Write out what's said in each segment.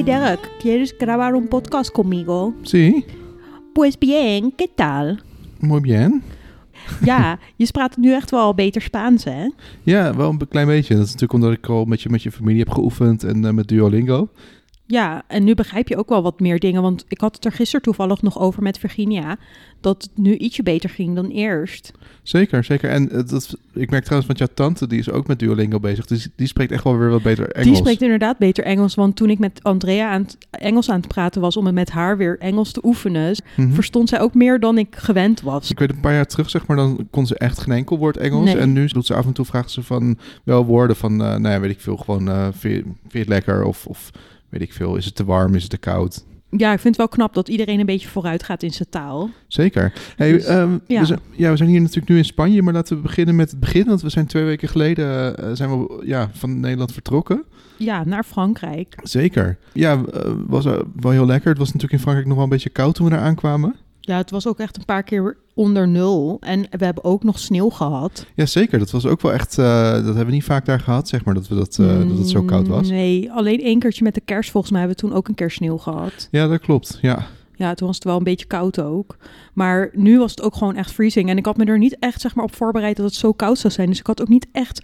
Hey Derek, ¿quieres grabar un podcast conmigo? Sí, Pues bien, ¿qué tal? muy bien. Ja, je praat nu echt wel beter Spaans, hè? Ja, wel een klein beetje. Dat is natuurlijk omdat ik al met je, met je familie heb geoefend en eh, met Duolingo. Ja, en nu begrijp je ook wel wat meer dingen. Want ik had het er gisteren toevallig nog over met Virginia. Dat het nu ietsje beter ging dan eerst. Zeker, zeker. En eh, dat, ik merk trouwens, want jouw tante die is ook met Duolingo bezig. Dus die spreekt echt wel weer wat beter Engels. Die spreekt inderdaad beter Engels. Want toen ik met Andrea aan het Engels aan het praten was om het met haar weer Engels te oefenen, Mhm. verstond zij ook meer dan ik gewend was. Ik weet een paar jaar terug, zeg maar, dan kon ze echt geen enkel woord Engels. Nee. En nu doet ze af en toe, vraagt ze van wel woorden van, eh, nou ja, weet ik veel, gewoon, vind, je- vind je het lekker? Of, of weet ik veel, is het te warm, is het te koud? Ja, ik vind het wel knap dat iedereen een beetje vooruit gaat in zijn taal. Zeker. Hey, Dus, ehm, ja. We, zijn, ja, we zijn hier natuurlijk nu in Spanje, maar laten we beginnen met het begin. Want we zijn twee weken geleden eh, zijn we, ja, van Nederland vertrokken. Ja, naar Frankrijk. Zeker. Ja, eh, was eh, wel heel lekker. Het was natuurlijk in Frankrijk nog wel een beetje koud toen we daar aankwamen. Ja, het was ook echt een paar keer onder nul. En we hebben ook nog sneeuw gehad. Ja, zeker. Dat was ook wel echt... eh, dat hebben we niet vaak daar gehad, zeg maar, dat, we dat, eh, dat het zo koud was. Mm, Nee, alleen één keertje met de kerst volgens mij hebben we toen ook een keer sneeuw gehad. Ja, dat klopt. Ja. Ja, toen was het wel een beetje koud ook. Maar nu was het ook gewoon echt freezing. En ik had me er niet echt zeg maar, op voorbereid dat het zo koud zou zijn. Dus ik had ook niet echt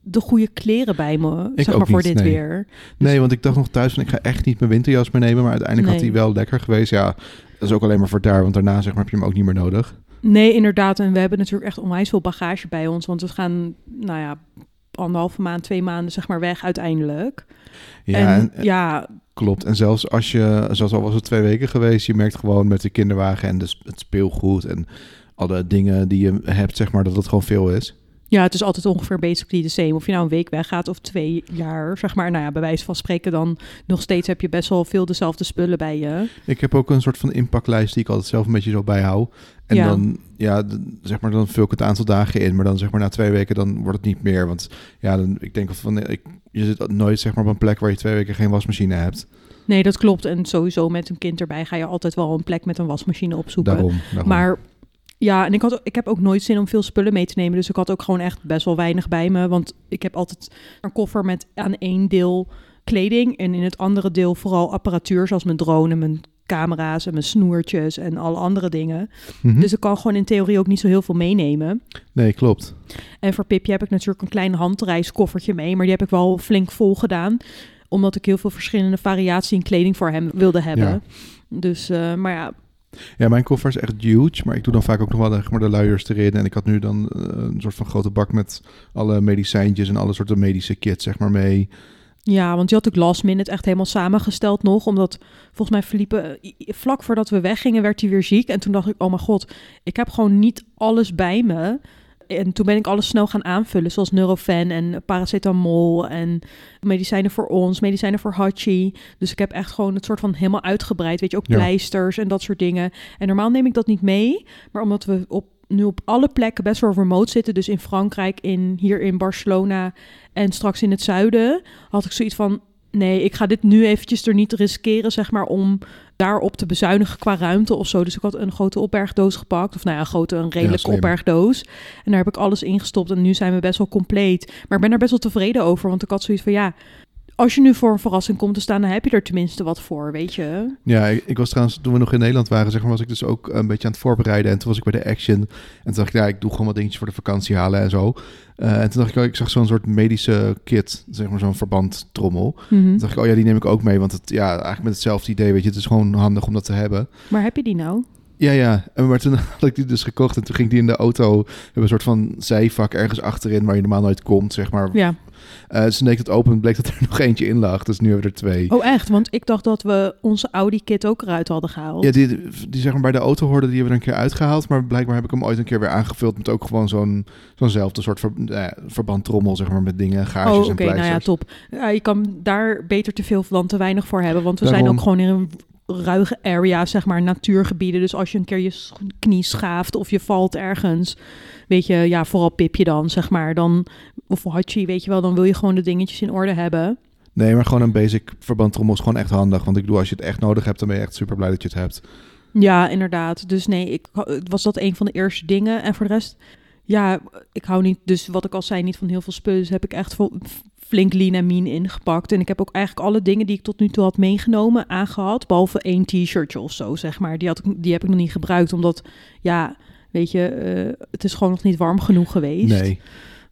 de goede kleren bij me, Ik zeg maar, voor niet, dit nee. weer. Nee, want ik dacht nog thuis van ik ga echt niet mijn winterjas meenemen. Maar uiteindelijk had hij wel lekker geweest. Ja, dat is ook alleen maar voor daar. Want daarna zeg maar, heb je hem ook niet meer nodig. Nee, inderdaad. En we hebben natuurlijk echt onwijs veel bagage bij ons. Want we gaan, nou ja, anderhalve maand, twee maanden zeg maar weg uiteindelijk. Ja, en, en- ja, Klopt. En zelfs als je, zoals al was het twee weken geweest, je merkt gewoon met de kinderwagen en de, sp- het speelgoed en alle dingen die je hebt, zeg maar, dat het gewoon veel is. Ja, het is altijd ongeveer basically the same. Of je nou een week weggaat of twee jaar, zeg maar. Nou ja, bij wijze van spreken dan nog steeds heb je best wel veel dezelfde spullen bij je. Ik heb ook een soort van inpaklijst die ik altijd zelf een beetje zo bijhoud. En Ja. dan, ja, zeg maar, dan vul ik het aantal dagen in. Maar dan zeg maar na twee weken, dan wordt het niet meer. Want ja, dan, ik denk van, ik, je zit nooit zeg maar op een plek waar je twee weken geen wasmachine hebt. Nee, dat klopt. En sowieso met een kind erbij ga je altijd wel een plek met een wasmachine opzoeken. Daarom. daarom. Maar ja, en ik, had, ik heb ook nooit zin om veel spullen mee te nemen. Dus ik had ook gewoon echt best wel weinig bij me. Want ik heb altijd een koffer met aan één deel kleding. En in het andere deel vooral apparatuur, zoals mijn drone, mijn camera's en mijn snoertjes en alle andere dingen. Mhm. Dus ik kan gewoon in theorie ook niet zo heel veel meenemen. Nee, klopt. En voor Pipje heb ik natuurlijk een klein handreiskoffertje mee. Maar die heb ik wel flink vol gedaan. Omdat ik heel veel verschillende variatie in kleding voor hem wilde hebben. Ja. Dus, eh, maar ja, Ja, mijn koffer is echt huge, maar ik doe dan vaak ook nog wel zeg maar, de luiers erin. En ik had nu dan eh, een soort van grote bak met alle medicijntjes en alle soorten medische kits zeg maar mee. Ja, want je had ook last minute echt helemaal samengesteld nog. Omdat volgens mij verliepen... Vlak voordat we weggingen werd hij weer ziek. En toen dacht ik, oh mijn god, ik heb gewoon niet alles bij me. En toen ben ik alles snel gaan aanvullen. Zoals Nurofen en paracetamol en medicijnen voor ons, medicijnen voor Hachi. Dus ik heb echt gewoon het soort van helemaal uitgebreid. Weet je, ook Ja. pleisters en dat soort dingen. En normaal neem ik dat niet mee. Maar omdat we op, nu op alle plekken best wel remote zitten. Dus in Frankrijk, in, hier in Barcelona en straks in het zuiden. Had ik zoiets van, nee, ik ga dit nu eventjes er niet riskeren, zeg maar, om daarop te bezuinigen qua ruimte of zo. Dus ik had een grote opbergdoos gepakt. Of nou ja, een grote, een redelijke opbergdoos. En daar heb ik alles ingestopt. En nu zijn we best wel compleet. Maar ik ben er best wel tevreden over. Want ik had zoiets van, ja, als je nu voor een verrassing komt te staan, dan heb je er tenminste wat voor, weet je. Ja, ik, ik was trouwens, toen we nog in Nederland waren, zeg maar, was ik dus ook een beetje aan het voorbereiden. En toen was ik bij de Action. En toen dacht ik, ja, ik doe gewoon wat dingetjes voor de vakantie halen en zo. Eh, en toen dacht ik, oh, ik zag zo'n soort medische kit, zeg maar zo'n verbandtrommel. Mhm. Toen dacht ik, oh ja, die neem ik ook mee. Want het, ja, eigenlijk met hetzelfde idee, weet je. Het is gewoon handig om dat te hebben. Maar heb je die nou? Ja, ja. En maar toen had ik die dus gekocht en toen ging die in de auto. We hebben een soort van zijvak ergens achterin waar je normaal nooit komt, zeg maar. Ja. Eh toen deed ik het open en bleek dat er nog eentje in lag. Dus nu hebben we er twee. Oh, echt? Want ik dacht dat we onze Audi-kit ook eruit hadden gehaald. Ja, die, die zeg maar bij de auto hoorden, die hebben we er een keer uitgehaald. Maar blijkbaar heb ik hem ooit een keer weer aangevuld met ook gewoon zo'n zo'nzelfde soort ver, eh, verbandtrommel, zeg maar, met dingen, gaarsjes Oh, en oké, nou ja, pleisters. top. Ja, je kan daar beter te veel dan te weinig voor hebben. Want we zijn ook gewoon in een ruige area, zeg maar, natuurgebieden. Dus als je een keer je knie schaaft of je valt ergens, weet je, ja, vooral Pipje dan, zeg maar, dan, of Hachi, weet je wel, dan wil je gewoon de dingetjes in orde hebben. Nee, maar gewoon een basic verbandtrommel is gewoon echt handig. Want ik bedoel, als je het echt nodig hebt, dan ben je echt super blij dat je het hebt. Ja, inderdaad. Dus nee, ik, was dat een van de eerste dingen. En voor de rest, Ja, ik hou niet, dus wat ik al zei, niet van heel veel spullen. Dus heb ik echt vol, flink lean en mean ingepakt. En ik heb ook eigenlijk alle dingen die ik tot nu toe had meegenomen aangehad. Behalve één t-shirtje of zo, zeg maar. Die, had ik, die heb ik nog niet gebruikt, omdat, ja, weet je, eh, het is gewoon nog niet warm genoeg geweest. Nee.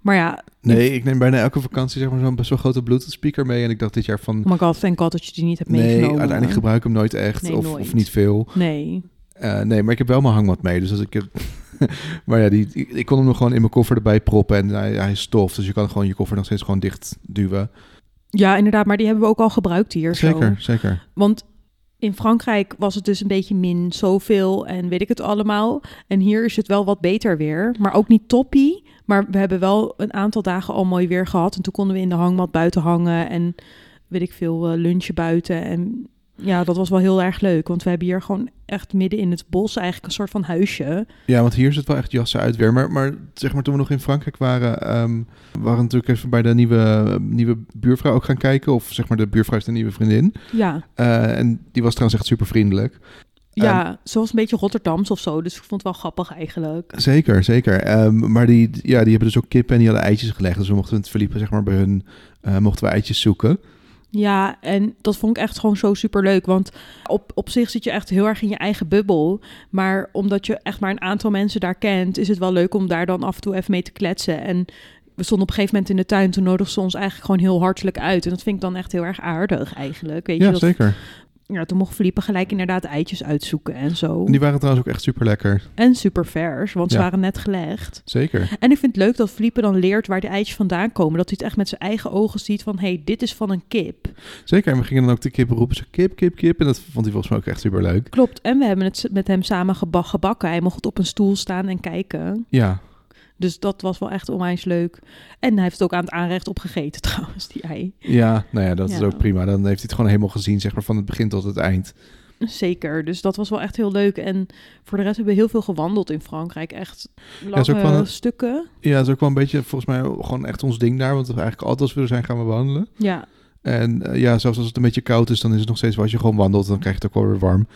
Maar ja, Nee, ik neem bijna elke vakantie zeg maar zo'n best wel grote Bluetooth speaker mee. En ik dacht dit jaar van... oh my god, thank god dat je die niet hebt Nee, meegenomen. uiteindelijk gebruik ik hem nooit echt. Nee, of, nooit. of niet veel. Nee. Eh, nee, maar ik heb wel mijn hangmat mee. Dus als ik... heb- maar ja, die, ik, ik kon hem nog gewoon in mijn koffer erbij proppen. En hij, hij is stof. Dus je kan gewoon je koffer nog steeds gewoon dicht duwen. Ja, inderdaad, maar die hebben we ook al gebruikt hier. zo. Zeker, zeker. Want in Frankrijk was het dus een beetje min zoveel en weet ik het allemaal. En hier is het wel wat beter weer. Maar ook niet toppie. Maar we hebben wel een aantal dagen al mooi weer gehad. En toen konden we in de hangmat buiten hangen. En weet ik veel, eh, lunchen buiten. En ja, dat was wel heel erg leuk. Want we hebben hier gewoon echt midden in het bos eigenlijk een soort van huisje. Ja, want hier is het wel echt jassen uit weer. Maar, maar zeg maar toen we nog in Frankrijk waren... ehm, we waren natuurlijk even bij de nieuwe, nieuwe buurvrouw ook gaan kijken. Of zeg maar de buurvrouw is de nieuwe vriendin. Ja, Eh, en die was trouwens echt super vriendelijk. ja zoals een beetje Rotterdams of zo. Dus ik vond het wel grappig eigenlijk. Zeker, zeker. Ehm, maar die, ja, die hebben dus ook kippen en die hadden eitjes gelegd. Dus we mochten het verliepen, zeg maar, bij hun eh, mochten we eitjes zoeken. Ja, en dat vond ik echt gewoon zo super leuk. Want op, op zich zit je echt heel erg in je eigen bubbel. Maar omdat je echt maar een aantal mensen daar kent, is het wel leuk om daar dan af en toe even mee te kletsen. En we stonden op een gegeven moment in de tuin. Toen nodigden ze ons eigenlijk gewoon heel hartelijk uit. En dat vind ik dan echt heel erg aardig eigenlijk. Weet je, Ja, dat, zeker. Ja, toen mocht Felipe gelijk inderdaad eitjes uitzoeken en zo. En die waren trouwens ook echt super lekker. En super vers, want ze waren net gelegd. Zeker. En ik vind het leuk dat Felipe dan leert waar de eitjes vandaan komen. Dat hij het echt met zijn eigen ogen ziet van... hé, hey, dit is van een kip. Zeker. En we gingen dan ook de kip roepen. Zo kip, kip, kip. En dat vond hij volgens mij ook echt super leuk. Klopt, en we hebben het met hem samen geba- gebakken. Hij mocht op een stoel staan en kijken. Ja. Dus dat was wel echt onwijs leuk. En hij heeft het ook aan het aanrecht opgegeten trouwens, die ei. Ja, nou ja, dat is Ja. ook prima. Dan heeft hij het gewoon helemaal gezien, zeg maar, van het begin tot het eind. Zeker, dus dat was wel echt heel leuk. En voor de rest hebben we heel veel gewandeld in Frankrijk. Echt lange een- stukken. Ja, dat is ook wel een beetje, volgens mij, gewoon echt ons ding daar. Want eigenlijk altijd als we er zijn, gaan we wandelen. Ja, En eh, ja, zelfs als het een beetje koud is, dan is het nog steeds wel als je gewoon wandelt. Dan krijg je het ook wel weer warm.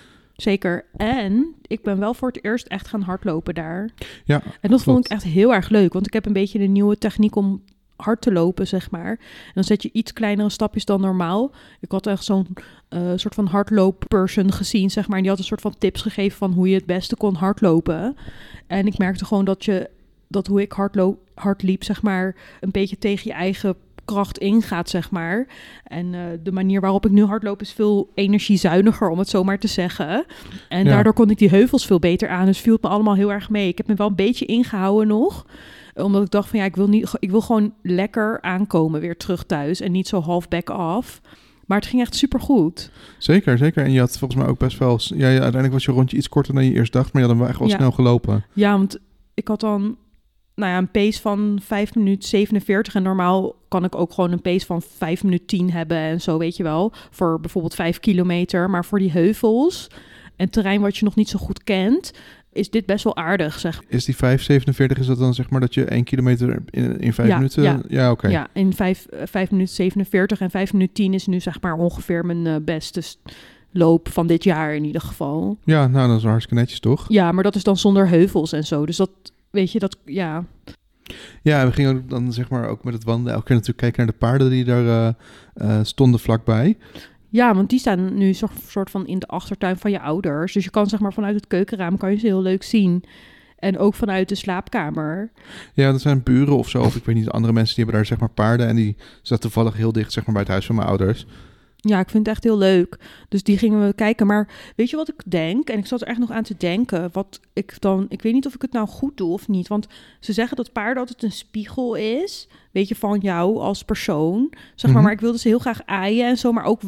Zeker. En ik ben wel voor het eerst echt gaan hardlopen daar. Ja, En dat vond ik echt heel erg leuk. Want ik heb een beetje een nieuwe techniek om hard te lopen, zeg maar. En dan zet je iets kleinere stapjes dan normaal. Ik had echt zo'n eh, soort van hardloopperson gezien, zeg maar. En die had een soort van tips gegeven van hoe je het beste kon hardlopen. En ik merkte gewoon dat je, dat hoe ik hardloop, hard liep, zeg maar, een beetje tegen je eigen kracht ingaat, zeg maar. En eh, de manier waarop ik nu hardloop is veel energiezuiniger, om het zo maar te zeggen. En Ja. daardoor kon ik die heuvels veel beter aan. Dus viel het me allemaal heel erg mee. Ik heb me wel een beetje ingehouden nog. Omdat ik dacht van ja, ik wil, niet, ik wil gewoon lekker aankomen weer terug thuis. En niet zo half back off. Maar het ging echt super goed. zeker, zeker. En je had volgens mij ook best wel... Ja, ja, uiteindelijk was je rondje iets korter dan je eerst dacht. Maar je had hem wel echt wel Ja. snel gelopen. Ja, want ik had dan nou ja, een pace van 5 minuten 47. En normaal kan ik ook gewoon een pace van 5 minuten 10 hebben en zo, weet je wel. Voor bijvoorbeeld 5 kilometer. Maar voor die heuvels en terrein wat je nog niet zo goed kent, is dit best wel aardig, zeg Is die 5,47, is dat dan zeg maar dat je 1 kilometer in, in 5 Ja, minuten... ja. oké. Ja, in 5, eh, 5 minuten 47 en 5 minuten 10 is nu zeg maar ongeveer mijn eh, beste loop van dit jaar in ieder geval. Ja, nou, dat is hartstikke netjes, toch? Ja, maar dat is dan zonder heuvels en zo. Dus dat, weet je, dat, ja. Ja, we gingen ook dan zeg maar ook met het wandelen elke keer natuurlijk kijken naar de paarden die daar eh, eh, stonden vlakbij. Ja, want die staan nu soort van in de achtertuin van je ouders. Dus je kan zeg maar vanuit het keukenraam kan je ze heel leuk zien. En ook vanuit de slaapkamer. Ja, dat zijn buren of zo, of ik weet niet, andere mensen die hebben daar zeg maar paarden en die zaten toevallig heel dicht zeg maar bij het huis van mijn ouders. Ja, ik vind het echt heel leuk. Dus die gingen we kijken. Maar weet je wat ik denk? En ik zat er echt nog aan te denken. Wat ik dan. Ik weet niet of ik het nou goed doe of niet. Want ze zeggen dat paarden altijd een spiegel is. Weet je, van jou als persoon. Zeg maar. Mhm. Maar ik wilde ze heel graag aaien en zo. Maar ook.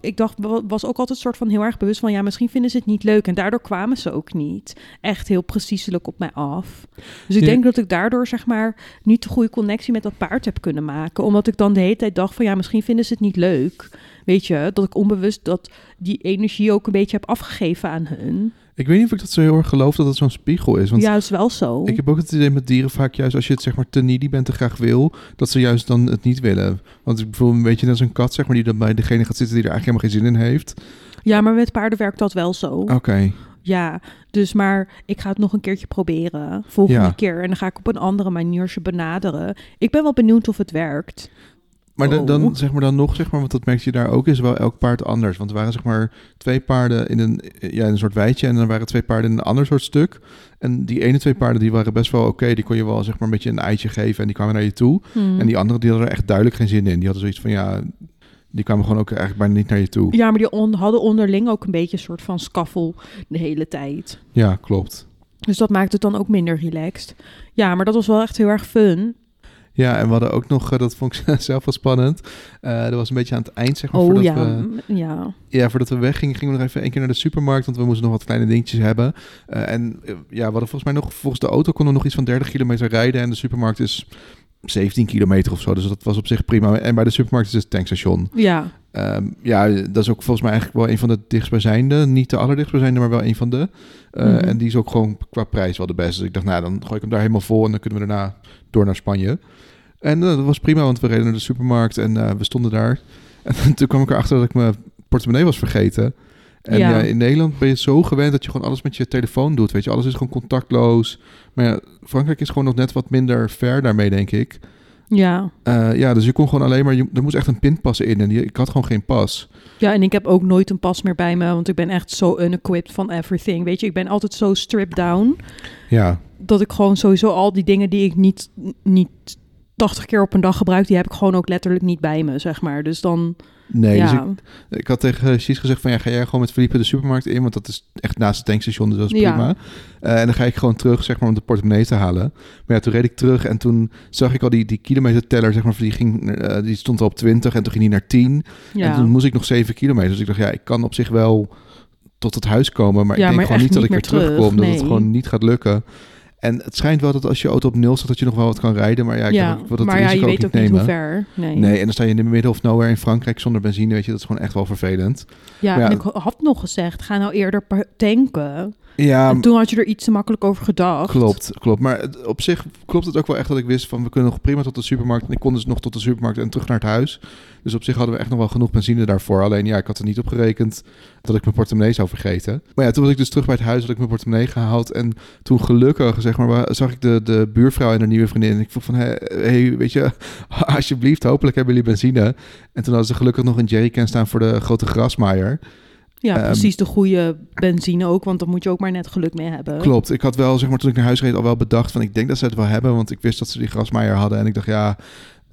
Ik dacht, wa- was ook altijd soort van heel erg bewust van. Ja, misschien vinden ze het niet leuk. En daardoor kwamen ze ook niet echt heel precieselijk op mij af. Dus ik Ja. denk dat ik daardoor, zeg maar. niet de goede connectie met dat paard heb kunnen maken. Omdat ik dan de hele tijd dacht van. Ja, misschien vinden ze het niet leuk. Weet je, dat ik onbewust dat die energie ook een beetje heb afgegeven aan hun. Ik weet niet of ik dat zo heel erg geloof dat het zo'n spiegel is. Want ja, dat is wel zo. ik heb ook het idee met dieren vaak juist als je het zeg maar te needy bent en graag wil, dat ze juist dan het niet willen. Want ik bijvoorbeeld een beetje net als een kat zeg maar die dan bij degene gaat zitten die er eigenlijk helemaal geen zin in heeft. Ja, maar met paarden werkt dat wel zo. Oké. Ja, Ja, dus maar ik ga het nog een keertje proberen. Volgende Ja. keer. En dan ga ik op een andere manier ze benaderen. Ik ben wel benieuwd of het werkt. Maar dan, Oh. dan zeg maar dan nog, zeg maar, want dat merk je daar ook, is wel elk paard anders. Want er waren zeg maar twee paarden in een, ja, in een soort weidje en dan waren twee paarden in een ander soort stuk. En die ene twee paarden die waren best wel oké, die kon je wel zeg maar een beetje een eitje geven en die kwamen naar je toe. Hmm. En die andere die hadden er echt duidelijk geen zin in. Die hadden zoiets van ja, die kwamen gewoon ook eigenlijk bijna niet naar je toe. Ja, maar die on- hadden onderling ook een beetje een soort van skaffel de hele tijd. Ja, klopt. Dus dat maakt het dan ook minder relaxed. Ja, maar dat was wel echt heel erg fun. Ja, en we hadden ook nog, eh, dat vond ik zelf wel spannend. Eh dat was een beetje aan het eind, zeg maar, Oh voordat ja, we... ja. Ja, voordat we weggingen, gingen we nog even één keer naar de supermarkt, want we moesten nog wat kleine dingetjes hebben. Eh, en ja, we hadden volgens mij nog, volgens de auto konden we nog iets van 30 kilometer rijden en de supermarkt is 17 kilometer of zo, dus dat was op zich prima. En bij de supermarkt is het tankstation. Ja, Ehm, ja, dat is ook volgens mij eigenlijk wel een van de dichtstbijzijnde. Niet de allerdichtstbijzijnde, maar wel een van de. Eh, Mhm. En die is ook gewoon qua prijs wel de beste. Dus ik dacht, nou, dan gooi ik hem daar helemaal vol en dan kunnen we daarna door naar Spanje. En eh, dat was prima, want we reden naar de supermarkt en eh, we stonden daar. En toen kwam ik erachter dat ik mijn portemonnee was vergeten. En Ja. ja. in Nederland ben je zo gewend dat je gewoon alles met je telefoon doet. Weet je, alles is gewoon contactloos. Maar ja, Frankrijk is gewoon nog net wat minder ver daarmee, denk ik. ja. Eh, ja, dus je kon gewoon alleen maar... Je, er moest echt een pinpas in en die, ik had gewoon geen pas. Ja, en ik heb ook nooit een pas meer bij me, want ik ben echt zo unequipped van everything. Weet je, ik ben altijd zo stripped down, Ja, dat ik gewoon sowieso al die dingen die ik niet, niet 80 keer op een dag gebruik, die heb ik gewoon ook letterlijk niet bij me, zeg maar. Dus dan, nee. Dus ik, ik had tegen Cies gezegd van... Ja, ga jij gewoon met Felipe de supermarkt in? Want dat is echt naast het tankstation, dus dat is Ja. prima. Eh, en dan ga ik gewoon terug, zeg maar, om de portemonnee te halen. Maar ja, toen reed ik terug en toen zag ik al die, die kilometerteller, zeg maar... Die, ging, eh, die stond al op 20 en toen ging die naar 10. En ja. toen moest ik nog 7 kilometer. Dus ik dacht, ja, ik kan op zich wel tot het huis komen. Maar ik denk maar gewoon niet dat ik weer terug, terugkom. Dat het gewoon niet gaat lukken. En het schijnt wel dat als je auto op nul staat, dat je nog wel wat kan rijden. Maar ja, ik, ja, je weet ook niet niet hoe ver. Nee. Nee, en dan sta je in de middle of nowhere in Frankrijk zonder benzine. Weet je, dat is gewoon echt wel vervelend. Ja, ja, en ik had nog gezegd, ga nou eerder tanken. Ja, en toen had je er iets te makkelijk over gedacht. klopt, klopt. Maar op zich klopt het ook wel echt dat ik wist van... we kunnen nog prima tot de supermarkt. En ik kon dus nog tot de supermarkt en terug naar het huis. Dus op zich hadden we echt nog wel genoeg benzine daarvoor. Alleen ja, ik had er niet op gerekend dat ik mijn portemonnee zou vergeten. Maar ja, toen was ik dus terug bij het huis, had ik mijn portemonnee gehaald. En toen gelukkig, zeg maar, zag ik de, de buurvrouw en haar nieuwe vriendin. En ik vroeg van, hé, hey, weet je, alsjeblieft, hopelijk hebben jullie benzine. En toen hadden ze gelukkig nog een jerrycan staan voor de grote grasmaaier. Ja, Ehm, precies de goede benzine ook, want dan moet je ook maar net geluk mee hebben. Klopt. Ik had wel, zeg maar, toen ik naar huis reed al wel bedacht van... ik denk dat ze het wel hebben, want ik wist dat ze die grasmaaier hadden. En ik dacht, ja,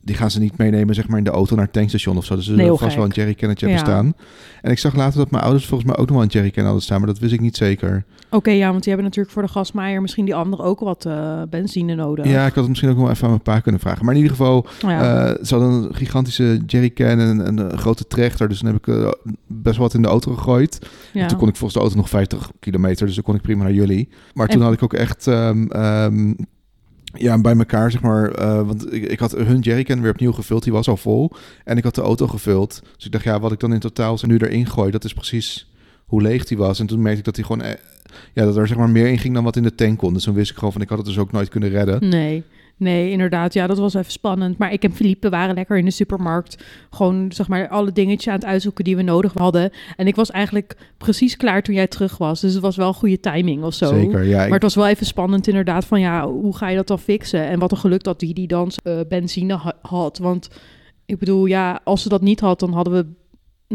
die gaan ze niet meenemen, zeg maar, in de auto naar het tankstation of zo. Dus ze zullen vast wel een jerrycannetje Ja. hebben staan. En ik zag later dat mijn ouders volgens mij ook nog wel een jerrycan hadden staan, maar dat wist ik niet zeker. Oké, ja, want die hebben natuurlijk voor de gasmaaier misschien die andere ook wat eh, benzine nodig. Ja, ik had het misschien ook wel even aan mijn pa kunnen vragen. Maar in ieder geval, Oh ja. eh, ze hadden een gigantische jerrycan en een, een grote trechter. Dus dan heb ik eh, best wel wat in de auto gegooid. ja. En toen kon ik volgens de auto nog 50 kilometer, dus dan kon ik prima naar jullie. Maar toen En- had ik ook echt, ehm, ehm, ja, bij elkaar, zeg maar, eh, want ik, ik had hun jerrycan weer opnieuw gevuld, die was al vol. En ik had de auto gevuld. Dus ik dacht, ja, wat ik dan in totaal nu erin gooi, dat is precies hoe leeg die was. En toen merkte ik dat die gewoon, eh, ja, dat er zeg maar meer in ging dan wat in de tank kon. Dus toen wist ik gewoon van, ik had het dus ook nooit kunnen redden. Nee, nee, inderdaad. Ja, dat was even spannend. Maar ik en Philippe waren lekker in de supermarkt. Gewoon, zeg maar, alle dingetjes aan het uitzoeken die we nodig hadden. En ik was eigenlijk precies klaar toen jij terug was. Dus het was wel goede timing of zo. Zeker, ja. Maar het was wel even spannend inderdaad van ja, hoe ga je dat dan fixen? En wat een geluk dat die, die dan eh, benzine ha- had. Want ik bedoel, ja, als ze dat niet had, dan hadden we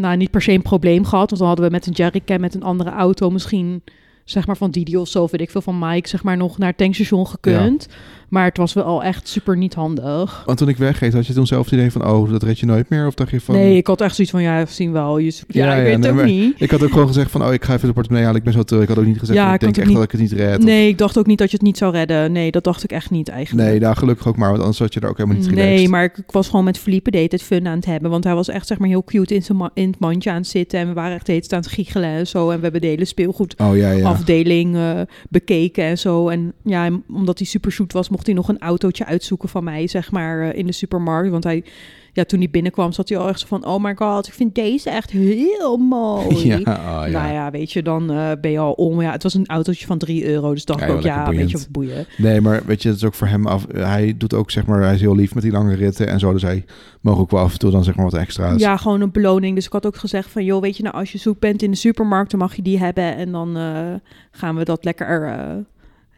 nou niet per se een probleem gehad. Want dan hadden we met een jerrycan, met een andere auto misschien zeg maar van Didi of zo, weet ik veel, van Mike, zeg maar nog naar het tankstation gekund. Maar het was wel echt super niet handig. Want toen ik weggeet, had je toen zelf het idee van, oh, dat red je nooit meer? Of dacht je van... Nee, ik had echt zoiets van, ja, zien wel. Je, ja, Ja, ik ja, weet het nee, ook niet. Ik had ook gewoon gezegd van, oh, ik ga even de portemonnee halen, ik ben zo terug. Ik had ook niet gezegd, Ja, van, ik ik denk echt dat ik het niet red. Of- Nee, ik dacht ook niet dat je het niet zou redden. Nee, dat dacht ik echt niet eigenlijk. Nee, daar gelukkig ook maar, want anders had je er ook helemaal niet relaxed. Nee, maar ik, ik was gewoon met Philippe de hele tijd fun aan het hebben. Want hij was echt zeg maar heel cute in, zijn ma- in het mandje aan het zitten. En we waren echt tijd aan het giechelen en zo. En we hebben de hele speelgoedafdeling Oh ja, ja. eh, bekeken en zo. En ja, omdat hij super zoet was, mocht hij nog een autootje uitzoeken van mij, zeg maar, eh, in de supermarkt. Want hij, ja, toen hij binnenkwam, zat hij al echt zo van... Oh my god, ik vind deze echt heel mooi. Ja, oh, ja. Nou ja, weet je, dan eh, ben je al om. Ja, het was een autootje van 3 euro, dus dacht Ja, ik ook, ja, weet je, boeien. Nee, maar weet je, het is ook voor hem af. Hij doet ook, zeg maar, hij is heel lief met die lange ritten en zo. Dus hij mag ook wel af en toe dan, zeg maar, wat extra's. Ja, gewoon een beloning. Dus ik had ook gezegd van, joh, weet je, nou, als je zoek bent in de supermarkt, dan mag je die hebben. En dan eh, gaan we dat lekker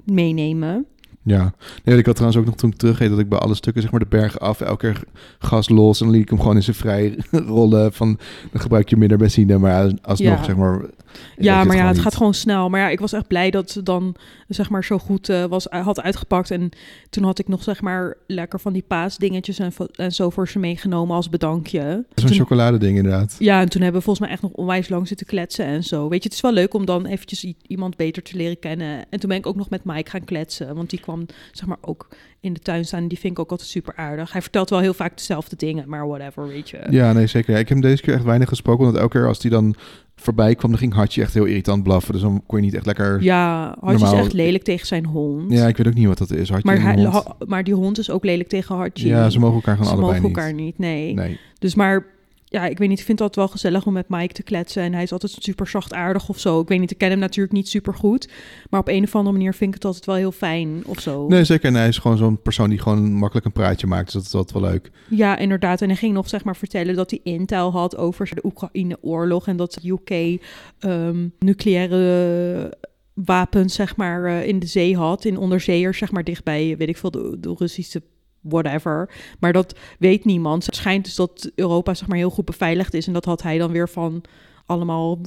meenemen. Ja. Nee, ik had trouwens ook nog toen ik terugreed dat ik bij alle stukken, zeg maar, de bergen af, elke keer gas los en dan liet ik hem gewoon in zijn vrij rollen. Van, dan gebruik je minder benzine, maar alsnog, Ja. zeg maar. Ja, maar ja, het gaat gaat gewoon snel. Maar ja, ik was echt blij dat ze dan zeg maar zo goed eh, was, had uitgepakt. En toen had ik nog zeg maar lekker van die paasdingetjes en, en zo voor ze meegenomen als bedankje. Zo'n chocoladeding inderdaad. Ja, en toen hebben we volgens mij echt nog onwijs lang zitten kletsen en zo. Weet je, het is wel leuk om dan eventjes iemand beter te leren kennen. En toen ben ik ook nog met Mike gaan kletsen. Want die kwam zeg maar ook in de tuin staan. En die vind ik ook altijd super aardig. Hij vertelt wel heel vaak dezelfde dingen, maar whatever, weet je. Ja, nee, zeker. Ja, ik heb hem deze keer echt weinig gesproken, want elke keer als hij dan voorbij kwam, dan ging Hartje echt heel irritant blaffen. Dus dan kon je niet echt lekker... Ja, Hartje is Normaal- echt lelijk tegen zijn hond. Ja, ik weet ook niet wat dat is. Hartje maar, en hij, hond. maar die hond is ook lelijk tegen Hartje. Ja, ze mogen elkaar gewoon Ze allebei mogen niet. elkaar niet, nee. Nee. Dus maar, ja, ik weet niet, ik vind het altijd wel gezellig om met Mike te kletsen. En hij is altijd super zachtaardig of zo. Ik weet niet, ik ken hem natuurlijk niet super goed. Maar op een of andere manier vind ik het altijd wel heel fijn of zo. Nee, zeker. En hij is gewoon zo'n persoon die gewoon makkelijk een praatje maakt. Dus dat is altijd wel leuk. Ja, inderdaad. En hij ging nog zeg maar vertellen dat hij intel had over de Oekraïne-oorlog. En dat de UK ehm, nucleaire wapens zeg maar eh, in de zee had. In onderzeeërs zeg maar dichtbij, weet ik veel, de, de Russische whatever. Maar dat weet niemand. Het schijnt dus dat Europa zeg maar heel goed beveiligd is. En dat had hij dan weer van allemaal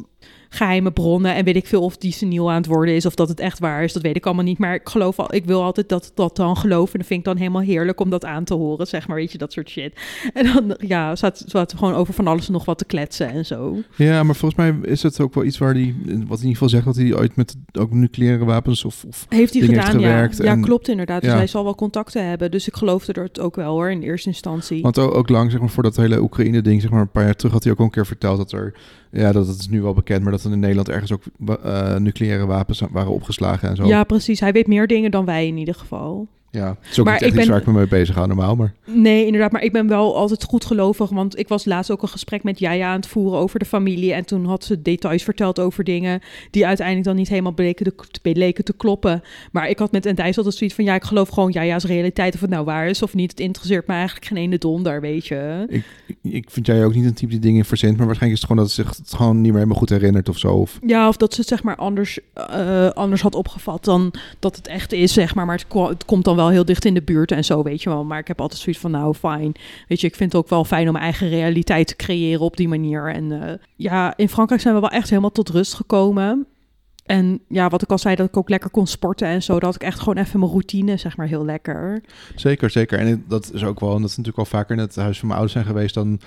geheime bronnen en weet ik veel of die seniel aan het worden is of dat het echt waar is, dat weet ik allemaal niet. Maar ik geloof al, ik wil altijd dat dat dan geloven en dat vind ik dan helemaal heerlijk om dat aan te horen, zeg maar, weet je, dat soort shit. En dan, ja, zat, we gewoon over van alles en nog wat te kletsen en zo. Ja, maar volgens mij is het ook wel iets waar hij, wat in ieder geval zegt, dat hij ooit met ook nucleaire wapens of, of Heeft hij gedaan, heeft gewerkt Ja, en- klopt inderdaad. Dus hij zal wel contacten hebben. Dus ik geloofde er het ook wel hoor, in eerste instantie. Want ook, ook lang, zeg maar, voor dat hele Oekraïne-ding, zeg maar, een paar jaar terug had hij ook al een keer verteld dat er, ja, dat is nu wel bekend, maar dat er in Nederland ergens ook eh, nucleaire wapens waren opgeslagen en zo. Ja, precies. Hij weet meer dingen dan wij in ieder geval. Ja. Het is ook Maar niet ik ben- waar ik me mee bezig hou normaal, maar Nee, inderdaad. Maar ik ben wel altijd goed gelovig. Want ik was laatst ook een gesprek met Jaya aan het voeren over de familie. En toen had ze details verteld over dingen die uiteindelijk dan niet helemaal bleken te, bleken te kloppen. Maar ik had met Endijs altijd zoiets van, ja, ik geloof gewoon Jaya's realiteit. Of het nou waar is of niet. Het interesseert me eigenlijk geen ene donder, weet je. ik, ik vind jij ook niet een type die dingen verzint, maar waarschijnlijk is het gewoon dat het zich het gewoon niet meer helemaal goed herinnert of zo. Of, Ja, of dat ze het zeg maar anders, eh, anders had opgevat dan dat het echt is, zeg maar. Maar het, ko- het komt dan wel heel dicht in de buurt en zo, weet je wel. Maar ik heb altijd zoiets van, nou, fijn. Weet je, ik vind het ook wel fijn om mijn eigen realiteit te creëren op die manier. En eh, ja, in Frankrijk zijn we wel echt helemaal tot rust gekomen. En ja, wat ik al zei, dat ik ook lekker kon sporten en zo. Dat ik echt gewoon even mijn routine, zeg maar, heel lekker. Zeker, zeker. En dat is ook wel, en dat is natuurlijk al vaker in het huis van mijn ouders zijn geweest, dan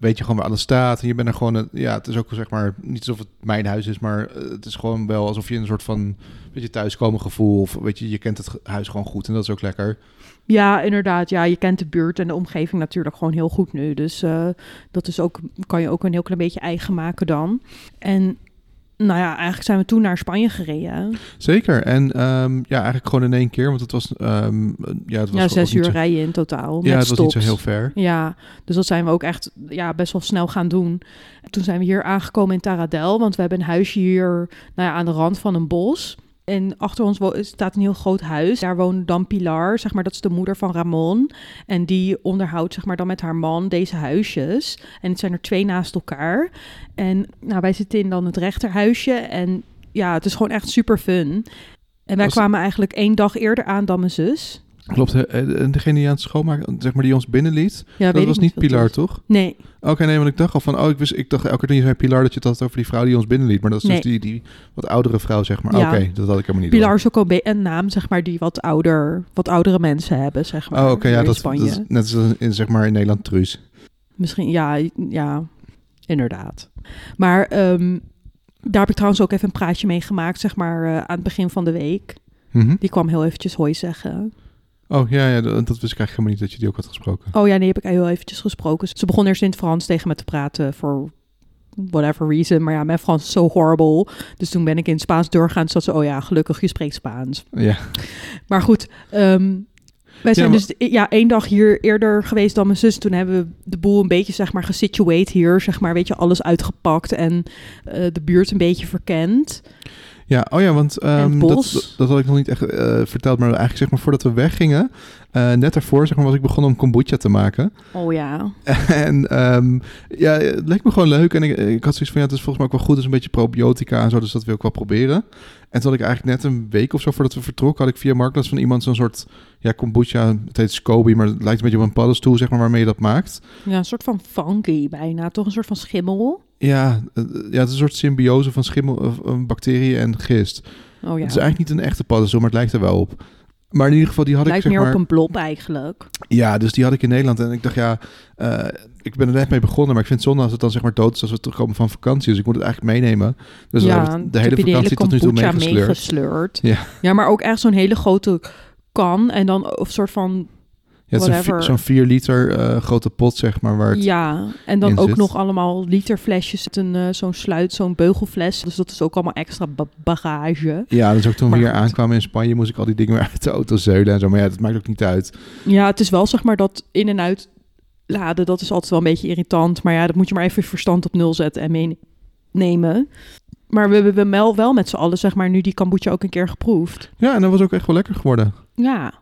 weet je gewoon waar alles staat. En je bent er gewoon, een- ja, het is ook zeg maar, niet alsof het mijn huis is, maar eh, het is gewoon wel alsof je een soort van, weet je, thuiskomen gevoel, of weet je, je kent het huis gewoon goed en dat is ook lekker. Ja, inderdaad. Ja, je kent de buurt en de omgeving natuurlijk gewoon heel goed nu. Dus eh, dat is ook, kan je ook een heel klein beetje eigen maken dan. En nou ja, eigenlijk zijn we toen naar Spanje gereden. Zeker. En ehm, ja, eigenlijk gewoon in één keer, want het was, ehm, ja, het was Ja, zes uur zo- rijden in totaal. Ja, met het was niet zo heel ver. Ja, dus dat zijn we ook echt ja, best wel snel gaan doen. Toen zijn we hier aangekomen in Taradel, want we hebben een huisje hier nou ja, aan de rand van een bos. En achter ons staat een heel groot huis. Daar woont dan Pilar, zeg maar, dat is de moeder van Ramon. En die onderhoudt, zeg maar, dan met haar man deze huisjes. En het zijn er twee naast elkaar. En nou, wij zitten in dan het rechterhuisje. En ja, het is gewoon echt super fun. En wij Was- kwamen eigenlijk één dag eerder aan dan mijn zus. Klopt. eh, En degene die aan het schoonmaken, zeg maar, die ons binnenliet, Ja, dat was niet Pilar, toch? Nee, Oké, nee, want ik dacht al van, oh, ik, wist, ik dacht elke keer toen je zei Pilar dat je het had over die vrouw die ons binnenliet. Maar dat is dus die, die wat oudere vrouw, zeg maar. Ja. Oké, dat had ik helemaal niet Pilar door. is ook al een, naam, zeg maar, die wat, ouder, wat oudere mensen hebben, zeg maar. Oh, oké, ja, dat, is- Spanje. dat is net zoals in, zeg maar, in Nederland Truus. Misschien, ja, ja, inderdaad. Maar ehm, daar heb ik trouwens ook even een praatje mee gemaakt, zeg maar, eh, aan het begin van de week. Mhm. Die kwam heel eventjes hoi zeggen. Oh, ja, ja, dat, dat wist ik eigenlijk helemaal niet dat je die ook had gesproken. Oh ja, nee, heb ik heel eventjes gesproken. Ze begon eerst in het Frans tegen me te praten voor whatever reason. Maar ja, mijn Frans is zo horrible. Dus toen ben ik in het Spaans doorgaan. Dus dat ze, oh ja, gelukkig, je spreekt Spaans. Ja, Maar goed, ehm, Wij zijn maar- dus ja, één dag hier eerder geweest dan mijn zus. Toen hebben we de boel een beetje, zeg maar, gesituate hier. Zeg maar, weet je, alles uitgepakt en eh, de buurt een beetje verkend. Ja, oh ja, want ehm, dat, dat, had ik nog niet echt eh, verteld. Maar eigenlijk zeg maar voordat we weggingen, eh, net daarvoor zeg maar, was ik begonnen om kombucha te maken. Oh ja. en ehm, ja, het leek me gewoon leuk. En ik, ik had zoiets van, ja, het is volgens mij ook wel goed. Het is een beetje probiotica en zo, dus dat wil ik wel proberen. En toen had ik eigenlijk net een week of zo voordat we vertrokken, had ik via Marktplaats van iemand zo'n soort, ja, kombucha. Het heet Scoby, maar het lijkt een beetje op een paddenstoel, zeg maar, waarmee je dat maakt. Ja, een soort van funky bijna. Toch een soort van schimmel. Ja, eh, ja het is een soort symbiose van schimmel, eh, bacteriën en gist. Oh ja. Het is eigenlijk niet een echte paddenstoel, maar het lijkt er wel op. Maar in ieder geval, die had Lijkt ik zeg meer maar... op een blob eigenlijk. Ja, dus die had ik in Nederland. En ik dacht, ja, eh, ik ben er net mee begonnen. Maar ik vind het zonde als het dan zeg maar dood is als we terugkomen van vakantie. Dus ik moet het eigenlijk meenemen. Dus dan ja, heb ik de hele vakantie tot nu toe meegesleurd. meegesleurd. Ja. ja, maar ook echt zo'n hele grote kan. En dan of soort van Ja, zo'n 4 liter eh, grote pot, zeg maar. Waar het, Ja, en dan ook zit. nog allemaal literflesjes. Een, eh, zo'n sluit, zo'n beugelfles. Dus dat is ook allemaal extra ba- bagage. ja, dus ook toen Maar we hier goed. aankwamen in Spanje, moest ik al die dingen weer uit de auto zeulen en zo. Maar ja, dat maakt ook niet uit. Ja, het is wel zeg maar dat in- en uit laden. Dat is altijd wel een beetje irritant. Maar ja, dat moet je maar even verstand op nul zetten en meenemen. Maar we hebben wel, wel met z'n allen zeg maar nu die kombucha ook een keer geproefd. Ja, en dat was ook echt wel lekker geworden. Ja,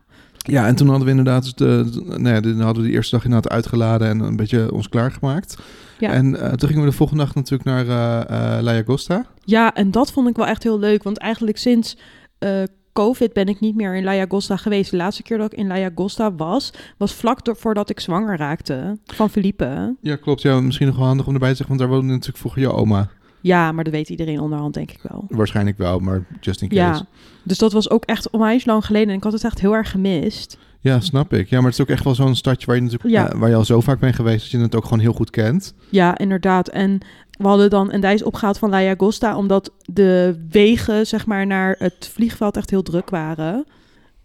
Ja, en toen hadden we inderdaad, dus de, nou ja, hadden we de eerste dag inderdaad uitgeladen en een beetje ons klaargemaakt. Ja. En eh, toen gingen we de volgende dag natuurlijk naar eh eh La Llagosta. Ja, en dat vond ik wel echt heel leuk. Want eigenlijk sinds eh, COVID ben ik niet meer in La Llagosta geweest. De laatste keer dat ik in La Llagosta was, was vlak door, voordat ik zwanger raakte van Felipe. Ja, klopt. Ja, misschien nog wel handig om erbij te zeggen, want daar woonde natuurlijk vroeger je oma. Ja, maar dat weet iedereen onderhand denk ik wel. Waarschijnlijk wel, maar just in case. Ja, Ja, dus dat was ook echt onwijs lang geleden. En ik had het echt heel erg gemist. snap ik. Ja, maar het is ook echt wel zo'n stadje waar je natuurlijk Ja. eh, waar je al zo vaak bent geweest dat je het ook gewoon heel goed kent. Ja, inderdaad. En we hadden dan een dijs opgehaald van La Llagosta, omdat de wegen zeg maar, naar het vliegveld echt heel druk waren.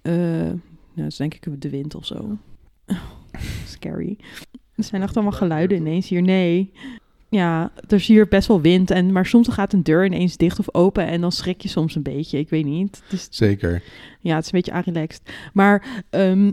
Ja, dat is denk ik de wind of zo. Scary. Er zijn echt allemaal geluiden ineens hier. Nee. Ja, er is hier best wel wind. En, maar soms gaat een deur ineens dicht of open en dan schrik je soms een beetje. Ik weet niet. Is, Zeker. ja, het is een beetje relaxed. Maar ehm,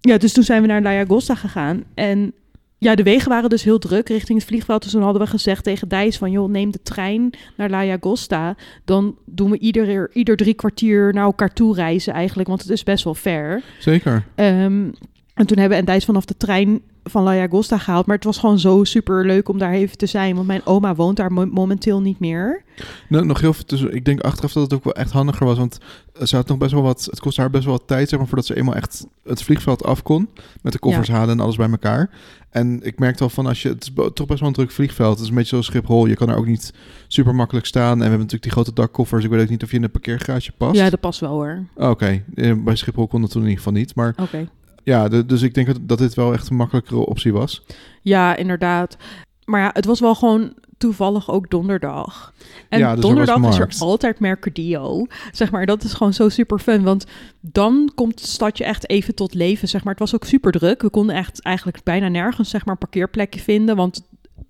ja, dus toen zijn we naar La Llagosta gegaan. En ja, de wegen waren dus heel druk richting het vliegveld. Dus toen hadden we gezegd tegen Dijs van... joh, neem de trein naar La Llagosta. Dan doen we ieder, ieder drie kwartier naar elkaar toe reizen eigenlijk. Want het is best wel ver. Zeker. Ehm, en toen hebben we Dijs vanaf de trein van La Llagosta gehaald. Maar het was gewoon zo super leuk om daar even te zijn. Want mijn oma woont daar mo- momenteel niet meer. Nou, nog heel veel tussen. Ik denk achteraf dat het ook wel echt handiger was, want ze had nog best wel wat. Het kostte haar best wel wat tijd, zeg maar, voordat ze eenmaal echt het vliegveld af kon met de koffers halen en alles bij elkaar. En ik merkte al van als je het is toch best wel een druk vliegveld. Het is een beetje zoals Schiphol. Je kan er ook niet super makkelijk staan. En we hebben natuurlijk die grote dakkoffers. Ik weet ook niet of je in een parkeergarage past. Ja, dat past wel hoor. Oké, Eh, bij Schiphol kon dat toen in ieder geval niet. Maar Oké. Ja, de- dus ik denk dat, dat dit wel echt een makkelijkere optie was. Ja, inderdaad. Maar ja, het was wel gewoon toevallig ook donderdag. En Ja, dus er donderdag was is er altijd Mercadio. Zeg maar, dat is gewoon zo super fun. Want dan komt het stadje echt even tot leven. Zeg maar, het was ook super druk. We konden echt eigenlijk bijna nergens zeg maar een parkeerplekje vinden. Want